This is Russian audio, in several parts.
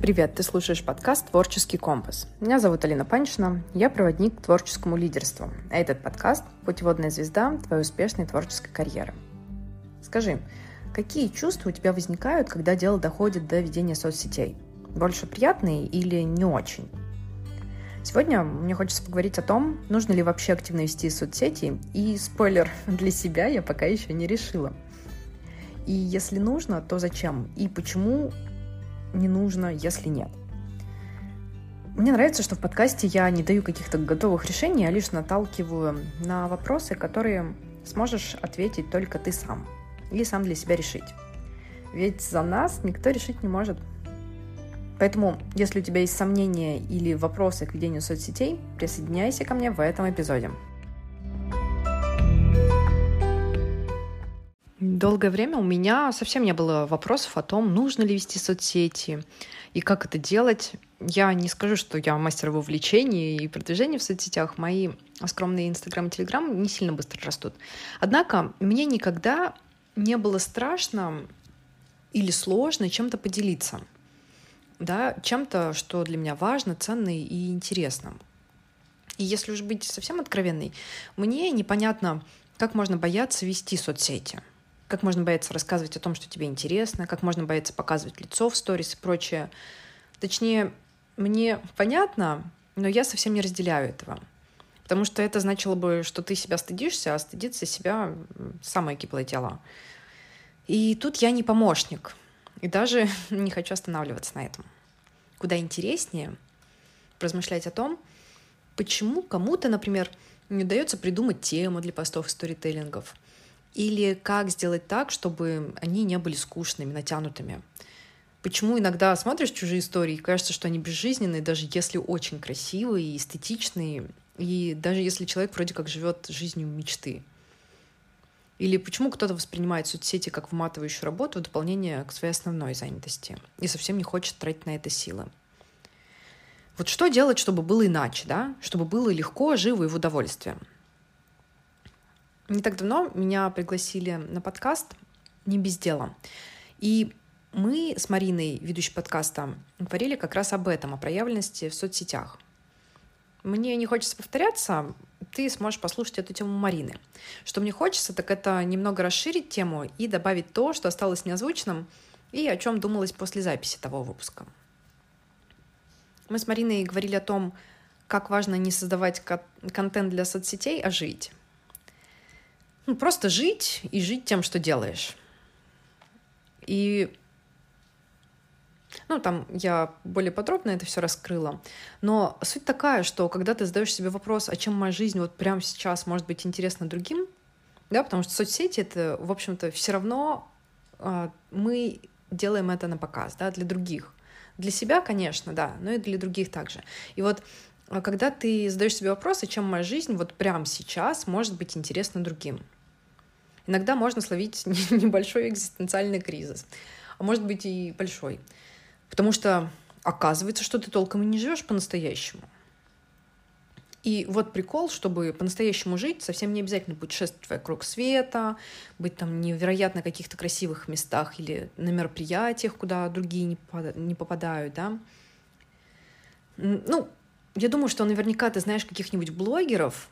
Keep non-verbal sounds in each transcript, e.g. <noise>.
Привет, ты слушаешь подкаст «Творческий компас». Меня зовут Алина Паншина, я проводник к творческому лидерству, а этот подкаст – путеводная звезда твоей успешной творческой карьеры. Скажи, какие чувства у тебя возникают, когда дело доходит до ведения соцсетей? Больше приятные или не очень? Сегодня мне хочется поговорить о том, нужно ли вообще активно вести соцсети, и спойлер <laughs> для себя я пока еще не решила. И если нужно, то зачем? И почему не нужно, если нет. Мне нравится, что в подкасте я не даю каких-то готовых решений, а лишь наталкиваю на вопросы, которые сможешь ответить только ты сам или сам для себя решить. Ведь за нас никто решить не может. Поэтому, если у тебя есть сомнения или вопросы к ведению соцсетей, присоединяйся ко мне в этом эпизоде. Долгое время у меня совсем не было вопросов о том, нужно ли вести соцсети и как это делать. Я не скажу, что я мастер в увлечении и продвижении в соцсетях. Мои скромные Инстаграм и Телеграм не сильно быстро растут. Однако мне никогда не было страшно или сложно чем-то поделиться. Да, чем-то, что для меня важно, ценно и интересно. И если уж быть совсем откровенной, мне непонятно, как можно бояться вести соцсети — как можно бояться рассказывать о том, что тебе интересно, как можно бояться показывать лицо в сторис и прочее. Точнее, мне понятно, но я совсем не разделяю этого. Потому что это значило бы, что ты себя стыдишься, а стыдиться себя — самое киплое дело. И тут я не помощник. И даже <laughs> не хочу останавливаться на этом. Куда интереснее размышлять о том, почему кому-то, например, не удается придумать тему для постов и сторителлингов — или как сделать так, чтобы они не были скучными, натянутыми? Почему иногда смотришь чужие истории и кажется, что они безжизненные, даже если очень красивые и эстетичные, и даже если человек вроде как живет жизнью мечты? Или почему кто-то воспринимает соцсети как выматывающую работу в дополнение к своей основной занятости и совсем не хочет тратить на это силы? Вот что делать, чтобы было иначе, да? Чтобы было легко, живо и в удовольствие? Не так давно меня пригласили на подкаст «Не без дела». И мы с Мариной, ведущей подкаста, говорили как раз об этом, о проявленности в соцсетях. Мне не хочется повторяться, ты сможешь послушать эту тему Марины. Что мне хочется, так это немного расширить тему и добавить то, что осталось неозвученным, и о чем думалось после записи того выпуска. Мы с Мариной говорили о том, как важно не создавать контент для соцсетей, а жить. Ну, просто жить и жить тем, что делаешь. И ну, там я более подробно это все раскрыла. Но суть такая, что когда ты задаешь себе вопрос, а чем моя жизнь вот прямо сейчас может быть интересна другим, да, потому что соцсети это, в общем-то, все равно э, мы делаем это на показ, да, для других. Для себя, конечно, да, но и для других также. И вот когда ты задаешь себе вопрос, а чем моя жизнь вот прямо сейчас может быть интересна другим, Иногда можно словить <laughs> небольшой экзистенциальный кризис, а может быть и большой. Потому что оказывается, что ты толком и не живешь по-настоящему. И вот прикол, чтобы по-настоящему жить, совсем не обязательно путешествовать вокруг света, быть там невероятно каких-то красивых местах или на мероприятиях, куда другие не попадают, да. Ну, я думаю, что наверняка ты знаешь каких-нибудь блогеров,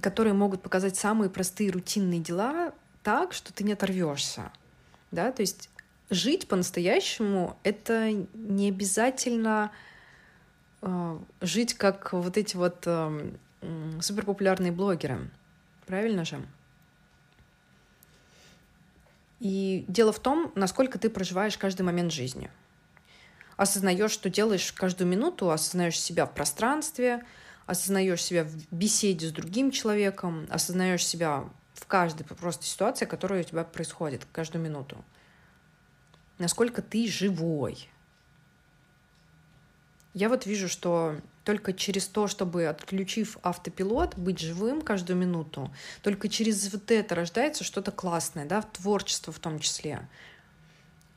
которые могут показать самые простые рутинные дела так, что ты не оторвешься. Да? То есть жить по-настоящему — это не обязательно э, жить как вот эти вот э, суперпопулярные блогеры. Правильно же? И дело в том, насколько ты проживаешь каждый момент жизни. Осознаешь, что делаешь каждую минуту, осознаешь себя в пространстве, осознаешь себя в беседе с другим человеком, осознаешь себя в каждой просто ситуации, которая у тебя происходит каждую минуту. Насколько ты живой. Я вот вижу, что только через то, чтобы, отключив автопилот, быть живым каждую минуту, только через вот это рождается что-то классное, да, творчество в том числе.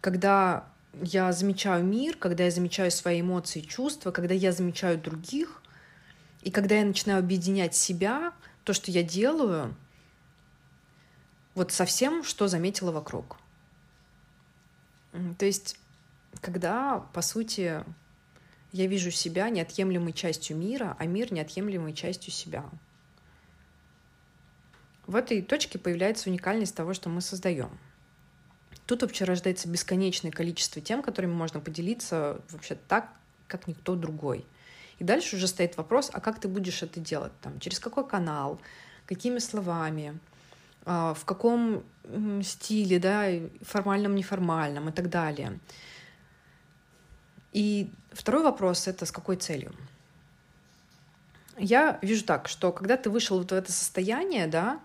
Когда я замечаю мир, когда я замечаю свои эмоции, чувства, когда я замечаю других, и когда я начинаю объединять себя, то, что я делаю, вот со всем, что заметила вокруг. То есть, когда, по сути, я вижу себя неотъемлемой частью мира, а мир неотъемлемой частью себя. В этой точке появляется уникальность того, что мы создаем. Тут вообще рождается бесконечное количество тем, которыми можно поделиться вообще так, как никто другой. И дальше уже стоит вопрос, а как ты будешь это делать? Там, через какой канал, какими словами, а, в каком стиле, да, формальном, неформальном и так далее. И второй вопрос — это с какой целью? Я вижу так, что когда ты вышел вот в это состояние, да,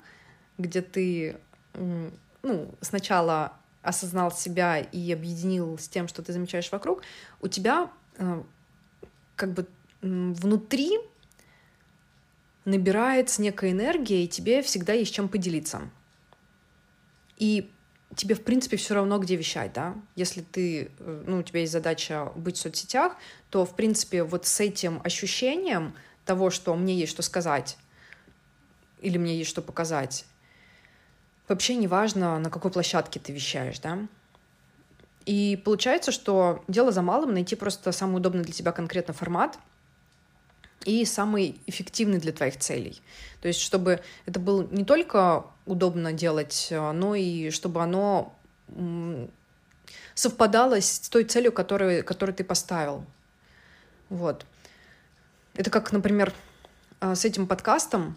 где ты ну, сначала осознал себя и объединил с тем, что ты замечаешь вокруг, у тебя э, как бы внутри набирается некая энергия, и тебе всегда есть чем поделиться. И тебе, в принципе, все равно, где вещать, да. Если ты, э, ну, у тебя есть задача быть в соцсетях, то, в принципе, вот с этим ощущением того, что мне есть что сказать или мне есть что показать, вообще не важно, на какой площадке ты вещаешь, да. И получается, что дело за малым найти просто самый удобный для тебя конкретно формат и самый эффективный для твоих целей. То есть, чтобы это было не только удобно делать, э, но и чтобы оно совпадало с той целью, которую, которую ты поставил. Вот. Это как, например, э, с этим подкастом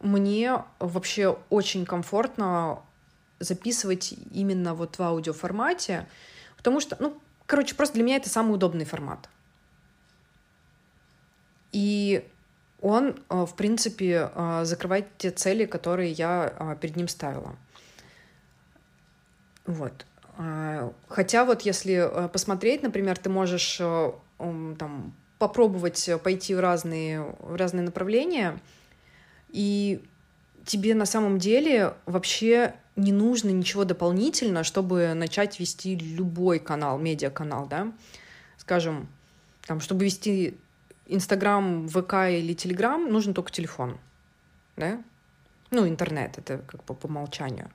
мне вообще очень комфортно записывать именно вот в аудиоформате, потому что, ну, короче, просто для меня это самый удобный формат. И он, э, в принципе, э, закрывает те цели, которые я э, перед ним ставила. Вот. Хотя вот если посмотреть, например, ты можешь там, попробовать пойти в разные, в разные направления, и тебе на самом деле вообще не нужно ничего дополнительно, чтобы начать вести любой канал, медиаканал, да, скажем, там, чтобы вести Инстаграм, ВК или Телеграм, нужен только телефон. Да? Ну, интернет, это как бы по умолчанию.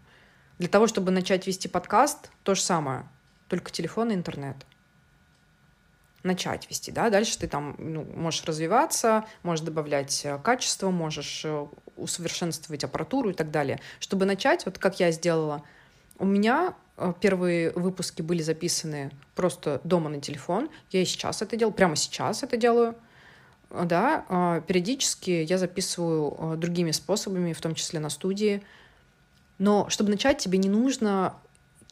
Для того, чтобы начать вести подкаст, то же самое, только телефон и интернет. Начать вести, да, дальше ты там ну, можешь развиваться, можешь добавлять э, качество, можешь э, усовершенствовать аппаратуру и так далее. Чтобы начать, вот как я сделала, у меня э, первые выпуски были записаны просто дома на телефон. Я и сейчас это делаю, прямо сейчас это делаю да, периодически я записываю другими способами, в том числе на студии. Но чтобы начать, тебе не нужно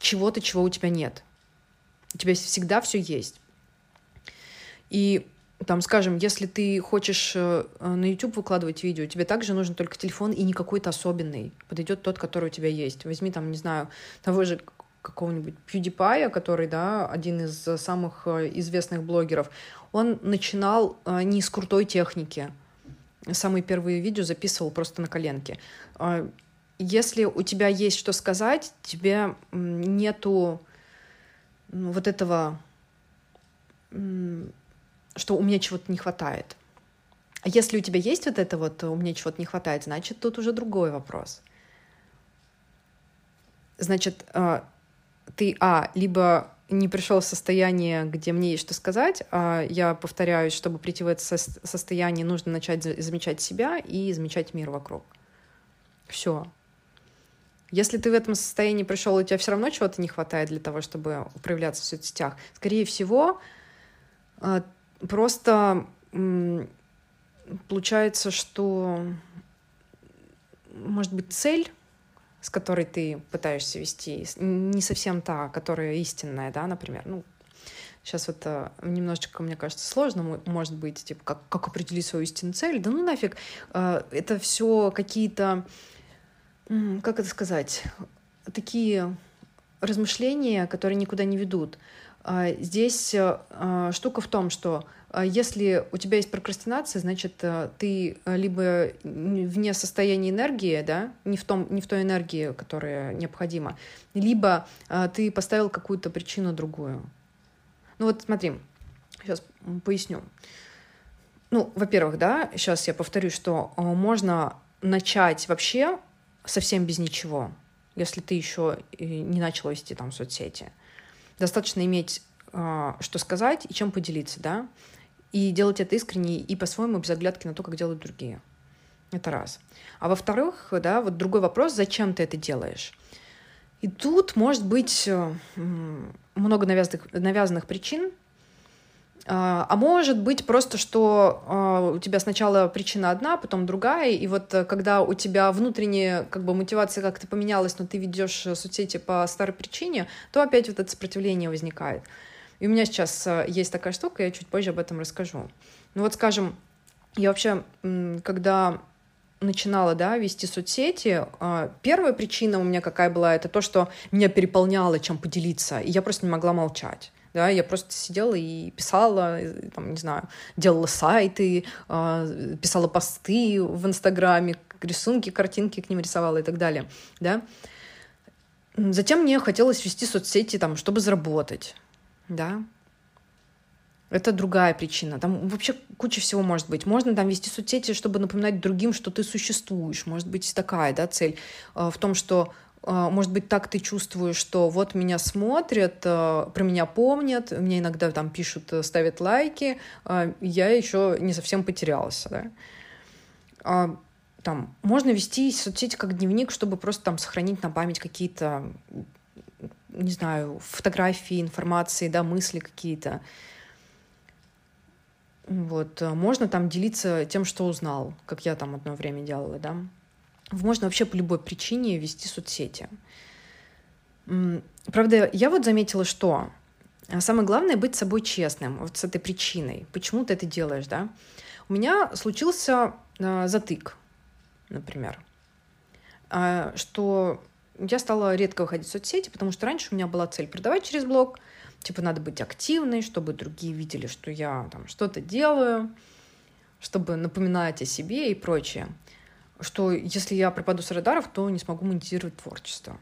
чего-то, чего у тебя нет. У тебя всегда все есть. И там, скажем, если ты хочешь э, на YouTube выкладывать видео, тебе также нужен только телефон и не какой-то особенный. Подойдет тот, который у тебя есть. Возьми там, не знаю, того же какого-нибудь PewDiePie, который, да, один из самых э, известных блогеров, он начинал э, не с крутой техники. Самые первые видео записывал просто на коленке. Э, если у тебя есть что сказать, тебе нету вот этого, что у меня чего-то не хватает. А если у тебя есть вот это вот, у меня чего-то не хватает, значит, тут уже другой вопрос. Значит, ты, а, либо не пришел в состояние, где мне есть что сказать, а я повторяюсь, чтобы прийти в это состояние, нужно начать замечать себя и замечать мир вокруг. Все. Если ты в этом состоянии пришел, у тебя все равно чего-то не хватает для того, чтобы проявляться в соцсетях, скорее всего, а, просто получается, что может быть цель с которой ты пытаешься вести, не совсем та, которая истинная, да, например. Ну, сейчас вот э, немножечко, мне кажется, сложно, может быть, типа, как, как определить свою истинную цель. Да ну нафиг, э, это все какие-то, как это сказать, такие размышления, которые никуда не ведут. А здесь э, штука в том, что а если у тебя есть прокрастинация, значит, ты либо вне состояния энергии, да, не в, том, не в той энергии, которая необходима, либо ты поставил какую-то причину другую. Ну вот смотри, сейчас поясню. Ну, во-первых, да, сейчас я повторю, что можно начать вообще совсем без ничего, если ты еще не начал вести там соцсети. Достаточно иметь а, что сказать и чем поделиться, да, и делать это искренне и по-своему без оглядки на то, как делают другие. Это раз. А во-вторых, да, вот другой вопрос, зачем ты это делаешь? И тут может быть э, много навязанных, навязанных причин, а, а может быть просто, что а, у тебя сначала причина одна, потом другая, и вот э, когда у тебя внутренняя как бы мотивация как-то поменялась, но ты ведешь э, соцсети по старой причине, то опять вот это сопротивление возникает. И у меня сейчас э, есть такая штука, я чуть позже об этом расскажу. Ну вот, скажем, я вообще, когда начинала, да, вести соцсети, а, первая причина у меня какая была, это то, что меня переполняло, чем поделиться, и я просто не могла молчать да, я просто сидела и писала, там, не знаю, делала сайты, а, писала посты в Инстаграме, рисунки, картинки к ним рисовала и так далее, да. Затем мне хотелось вести соцсети, там, чтобы заработать, да. Это другая причина. Там вообще куча всего может быть. Можно там вести соцсети, чтобы напоминать другим, что ты существуешь. Может быть такая да, цель а, в том, что может быть, так ты чувствуешь, что вот меня смотрят, а, про меня помнят, мне иногда там пишут, э, ставят лайки, а, я еще не совсем потерялся, да. Там можно вести соцсети как дневник, чтобы просто там сохранить на память какие-то, не знаю, фотографии, информации, да, мысли какие-то. Вот, можно там делиться тем, что узнал, как я там одно время делала, да. Можно вообще по любой причине вести соцсети. Правда, я вот заметила, что а, самое главное быть собой честным, вот с этой причиной. Почему ты это делаешь, да? У меня случился э, затык, например, э, что я стала редко выходить в соцсети, потому что раньше у меня была цель продавать через блог, типа надо быть активной, чтобы другие видели, что я там что-то делаю, чтобы напоминать о себе и прочее что если я пропаду с радаров, то не смогу монетизировать творчество.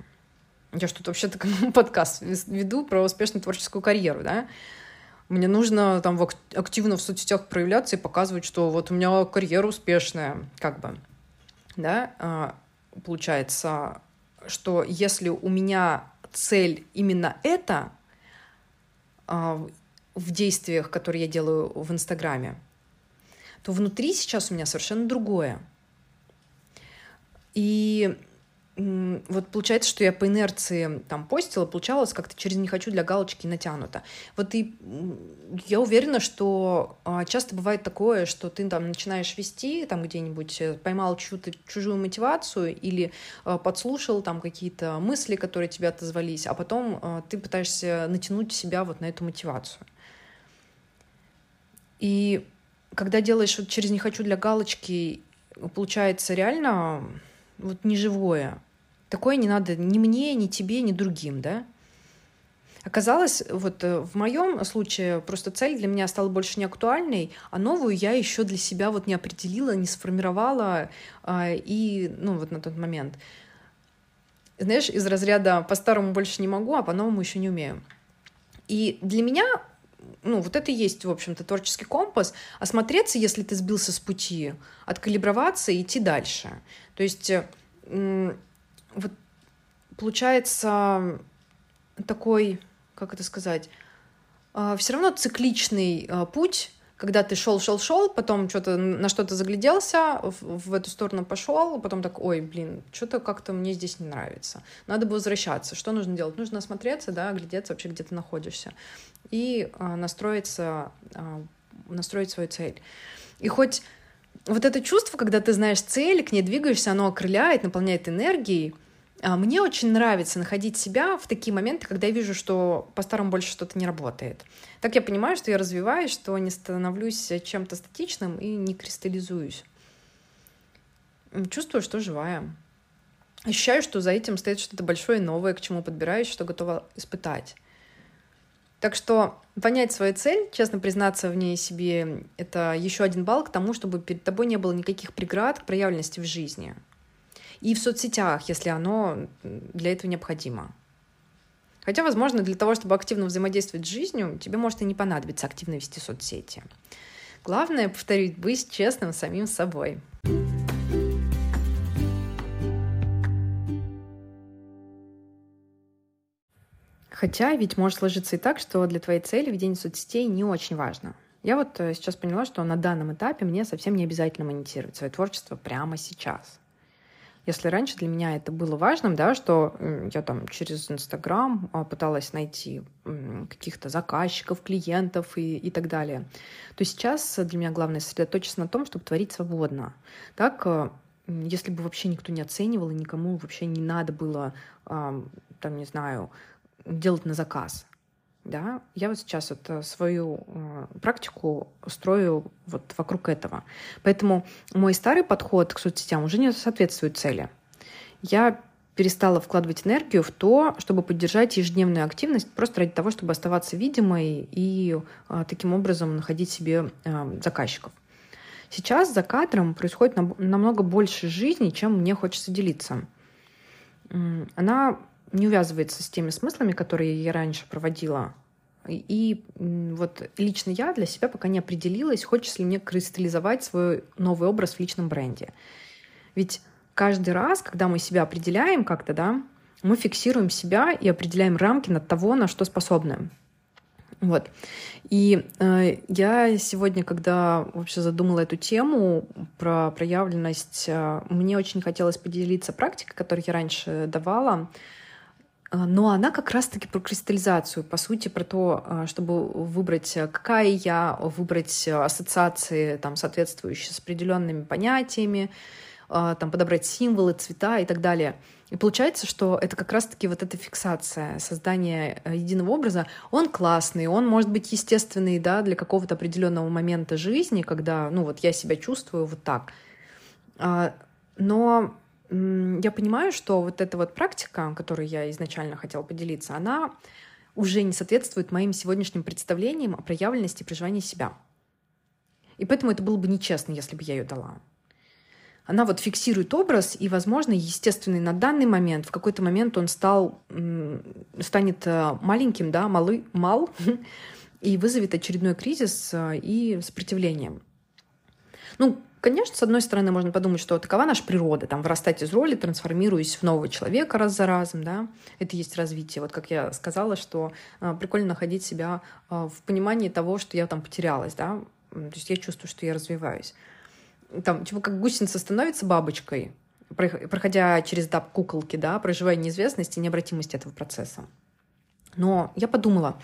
Я что-то вообще-то <laughs> подкаст веду про успешную творческую карьеру, да? Мне нужно там активно в соцсетях проявляться и показывать, что вот у меня карьера успешная, как бы, да? А, получается, что если у меня цель именно это а, в действиях, которые я делаю в Инстаграме, то внутри сейчас у меня совершенно другое. И вот получается, что я по инерции там постила, получалось как-то через «не хочу» для галочки натянуто. Вот и я уверена, что а, часто бывает такое, что ты там начинаешь вести там где-нибудь, э, поймал чью-то чужую мотивацию или а, подслушал там какие-то мысли, которые тебе отозвались, а потом а, ты пытаешься натянуть себя вот на эту мотивацию. И когда делаешь вот через «не хочу» для галочки, получается реально вот неживое. Такое не надо ни мне, ни тебе, ни другим, да? Оказалось, вот э, в моем случае просто цель для меня стала больше не актуальной, а новую я еще для себя вот не определила, не сформировала, а, и, ну, вот на тот момент. Знаешь, из разряда по-старому больше не могу, а по-новому еще не умею. И для меня ну, вот это и есть, в общем-то, творческий компас. Осмотреться, если ты сбился с пути, откалиброваться и идти дальше. То есть вот получается такой, как это сказать, а, все равно цикличный а, путь, когда ты шел, шел, шел, потом что-то на что-то загляделся, в, в эту сторону пошел, потом так, ой, блин, что-то как-то мне здесь не нравится. Надо бы возвращаться. Что нужно делать? Нужно осмотреться, да, глядеться вообще, где ты находишься, и а, настроиться, а, настроить свою цель. И хоть вот это чувство, когда ты знаешь цель, к ней двигаешься, оно окрыляет, наполняет энергией. А, мне очень нравится находить себя в такие моменты, когда я вижу, что по-старому больше что-то не работает. Так я понимаю, что я развиваюсь, что не становлюсь чем-то статичным и не кристаллизуюсь. Чувствую, что живая. Ощущаю, что за этим стоит что-то большое и новое, к чему подбираюсь, что готова испытать. Так что понять свою цель, честно признаться в ней себе, это еще один балл к тому, чтобы перед тобой не было никаких преград к проявленности в жизни. И в соцсетях, если оно для этого необходимо. Хотя, возможно, для того, чтобы активно взаимодействовать с жизнью, тебе может и не понадобиться активно вести соцсети. Главное, повторить, быть честным самим собой. Хотя ведь может сложиться и так, что для твоей цели ведение соцсетей не очень важно. Я вот э, сейчас поняла, что на данном этапе мне совсем не обязательно монетизировать свое творчество прямо сейчас. Если раньше для меня это было важным, да, что я там через Инстаграм а, пыталась найти каких-то заказчиков, клиентов и, и так далее, то сейчас для меня главное сосредоточиться на том, чтобы творить свободно. Так, э, если бы вообще никто не оценивал и никому вообще не надо было, там, не знаю, делать на заказ, да, я вот сейчас вот э, свою э, практику строю вот вокруг этого. Поэтому мой старый подход к соцсетям уже не соответствует цели. Я перестала вкладывать энергию в то, чтобы поддержать ежедневную активность просто ради того, чтобы оставаться видимой и а, таким образом находить себе заказчиков. Сейчас за кадром происходит намного больше жизни, чем мне хочется делиться. Она не увязывается с теми смыслами, которые я раньше проводила. И вот лично я для себя пока не определилась, хочется ли мне кристаллизовать свой новый образ в личном бренде. Ведь каждый раз, когда мы себя определяем как-то, да, мы фиксируем себя и определяем рамки над того, на что способны. Вот. И э, я сегодня, когда вообще задумала эту тему про проявленность, э, мне очень хотелось поделиться практикой, которую я раньше давала, но она как раз-таки про кристаллизацию, по сути, про то, а, чтобы выбрать, э, какая я, выбрать ассоциации, там, соответствующие с определенными понятиями, а, там, подобрать символы, цвета и так далее. И получается, что это как раз-таки вот эта фиксация, создание э, единого образа, он классный, он может быть естественный, да, для какого-то определенного момента жизни, когда, ну, вот я себя чувствую вот так. Но я понимаю, что вот эта вот практика, которую я изначально хотела поделиться, она уже не соответствует моим сегодняшним представлениям о проявленности проживания себя. И поэтому это было бы нечестно, если бы я ее дала. Она вот фиксирует образ, и, возможно, естественный на данный момент, в какой-то момент он стал, станет э, маленьким, да, малы, мал, <laughs> и вызовет очередной кризис э, и сопротивление. Ну, Конечно, с одной стороны, можно подумать, что такова наша природа, там, вырастать из роли, трансформируясь в нового человека раз за разом, да, это есть развитие. Вот как я сказала, что э, прикольно находить себя э, в понимании того, что я там потерялась, да, то есть я чувствую, что я развиваюсь. Там, типа, как гусеница становится бабочкой, проходя через этап куколки, да, проживая неизвестность и необратимость этого процесса. Но я подумала,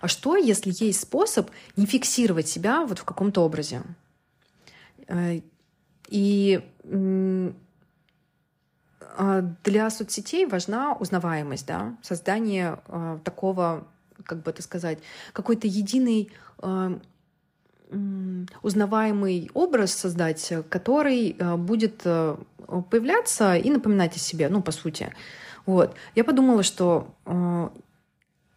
а что, если есть способ не фиксировать себя вот в каком-то образе? Э, и а, для соцсетей важна узнаваемость, да, создание э, такого, как бы это сказать, какой-то единый э, узнаваемый образ создать, который будет появляться и напоминать о себе, ну, по сути. Вот. Я подумала, что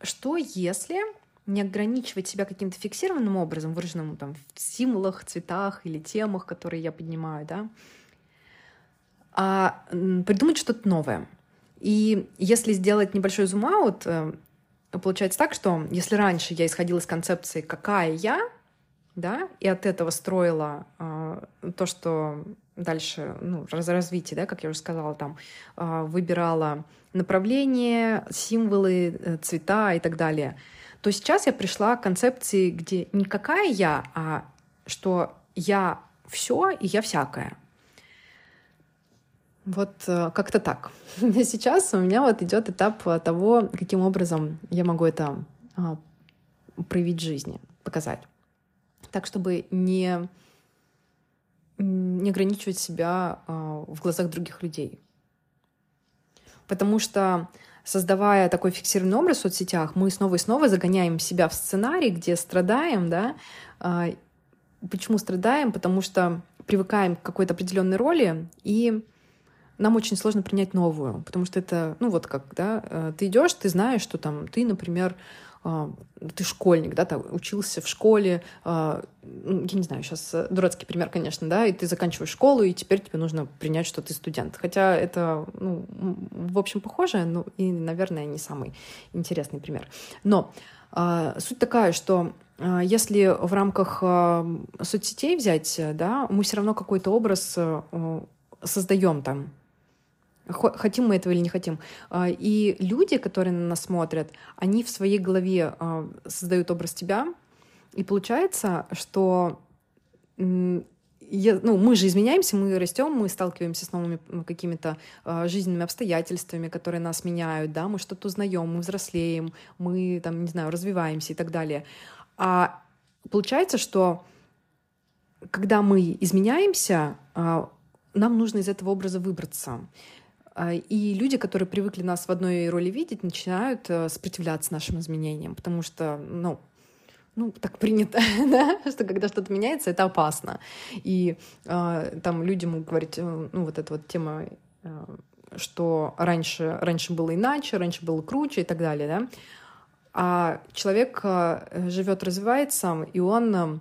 что если не ограничивать себя каким-то фиксированным образом, выраженным там, в символах, цветах или темах, которые я поднимаю, да, а придумать что-то новое. И если сделать небольшой зум-аут, э, получается так, что если раньше я исходила из концепции «какая я», да, и от этого строила э, то, что дальше, ну, развитие, да, как я уже сказала, там, э, выбирала направление, символы, э, цвета и так далее — то сейчас я пришла к концепции, где не какая я, а что я все и я всякое. Вот э, как-то так. <laughs> Сейчас у меня вот идет этап того, каким образом я могу это а, проявить в жизни, показать. Так, чтобы не, не ограничивать себя а, в глазах других людей. Потому что создавая такой фиксированный образ в соцсетях, мы снова и снова загоняем себя в сценарий, где страдаем, да. А, почему страдаем? Потому что привыкаем к какой-то определенной роли, и нам очень сложно принять новую, потому что это, ну вот как, да, э, ты идешь, ты знаешь, что там ты, например, ты школьник, да, там учился в школе, а, ну, я не знаю, сейчас э, дурацкий пример, конечно, да, и ты заканчиваешь школу, и теперь тебе нужно принять, что ты студент. Хотя это, ну, в общем, похоже, ну, и, наверное, не самый интересный пример. Но а, суть такая, что если в рамках соцсетей взять, да, мы все равно какой-то образ э, создаем там, хотим мы этого или не хотим. А, и люди, которые на нас смотрят, они в своей голове а, создают образ тебя, и получается, что я, ну, мы же изменяемся, мы растем, мы сталкиваемся с новыми какими-то э, жизненными обстоятельствами, которые нас меняют, да, мы что-то узнаем, мы взрослеем, мы там, не знаю, развиваемся и так далее. А получается, что когда мы изменяемся, нам нужно из этого образа выбраться. И люди, которые привыкли нас в одной роли видеть, начинают э, сопротивляться нашим изменениям, потому что, ну, ну, так принято, <laughs> да, что когда что-то меняется, это опасно. И э, там люди могут говорить, э, ну, вот эта вот тема, э, что раньше, раньше было иначе, раньше было круче и так далее, да. А человек э, живет, развивается, и он э,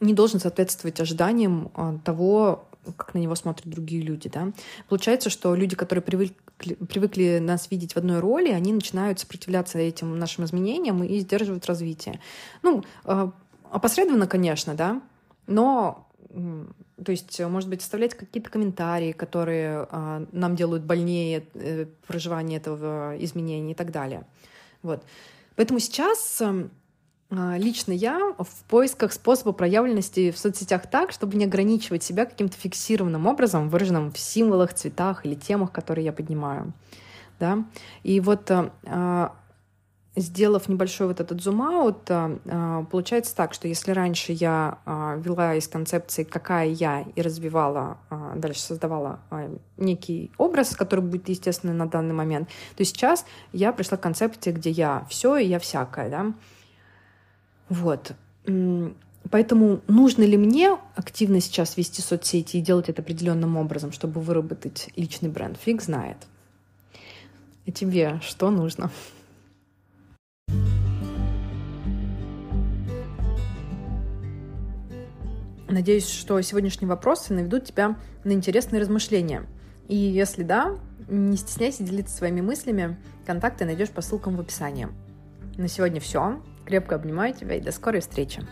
не должен соответствовать ожиданиям э, того, как на него смотрят другие люди, да. Получается, что люди, которые привыкли, привыкли нас видеть в одной роли, они начинают сопротивляться этим нашим изменениям и сдерживают развитие. Ну, а, опосредованно, конечно, да, но то есть, может быть, оставлять какие-то комментарии, которые а, нам делают больнее э, проживание этого изменения и так далее. Вот. Поэтому сейчас лично я в поисках способа проявленности в соцсетях так, чтобы не ограничивать себя каким-то фиксированным образом, выраженным в символах, цветах или темах, которые я поднимаю. Да? И вот а, а, сделав небольшой вот этот зум-аут, получается так, что если раньше я вела из концепции «какая я» и развивала, дальше создавала некий образ, который будет естественный на данный момент, то сейчас я пришла к концепции, где я все и я всякое, да, вот. Поэтому нужно ли мне активно сейчас вести соцсети и делать это определенным образом, чтобы выработать личный бренд? Фиг знает. И тебе что нужно? Надеюсь, что сегодняшние вопросы наведут тебя на интересные размышления. И если да, не стесняйся делиться своими мыслями. Контакты найдешь по ссылкам в описании. На сегодня все. Крепко обнимаю тебя и до скорой встречи.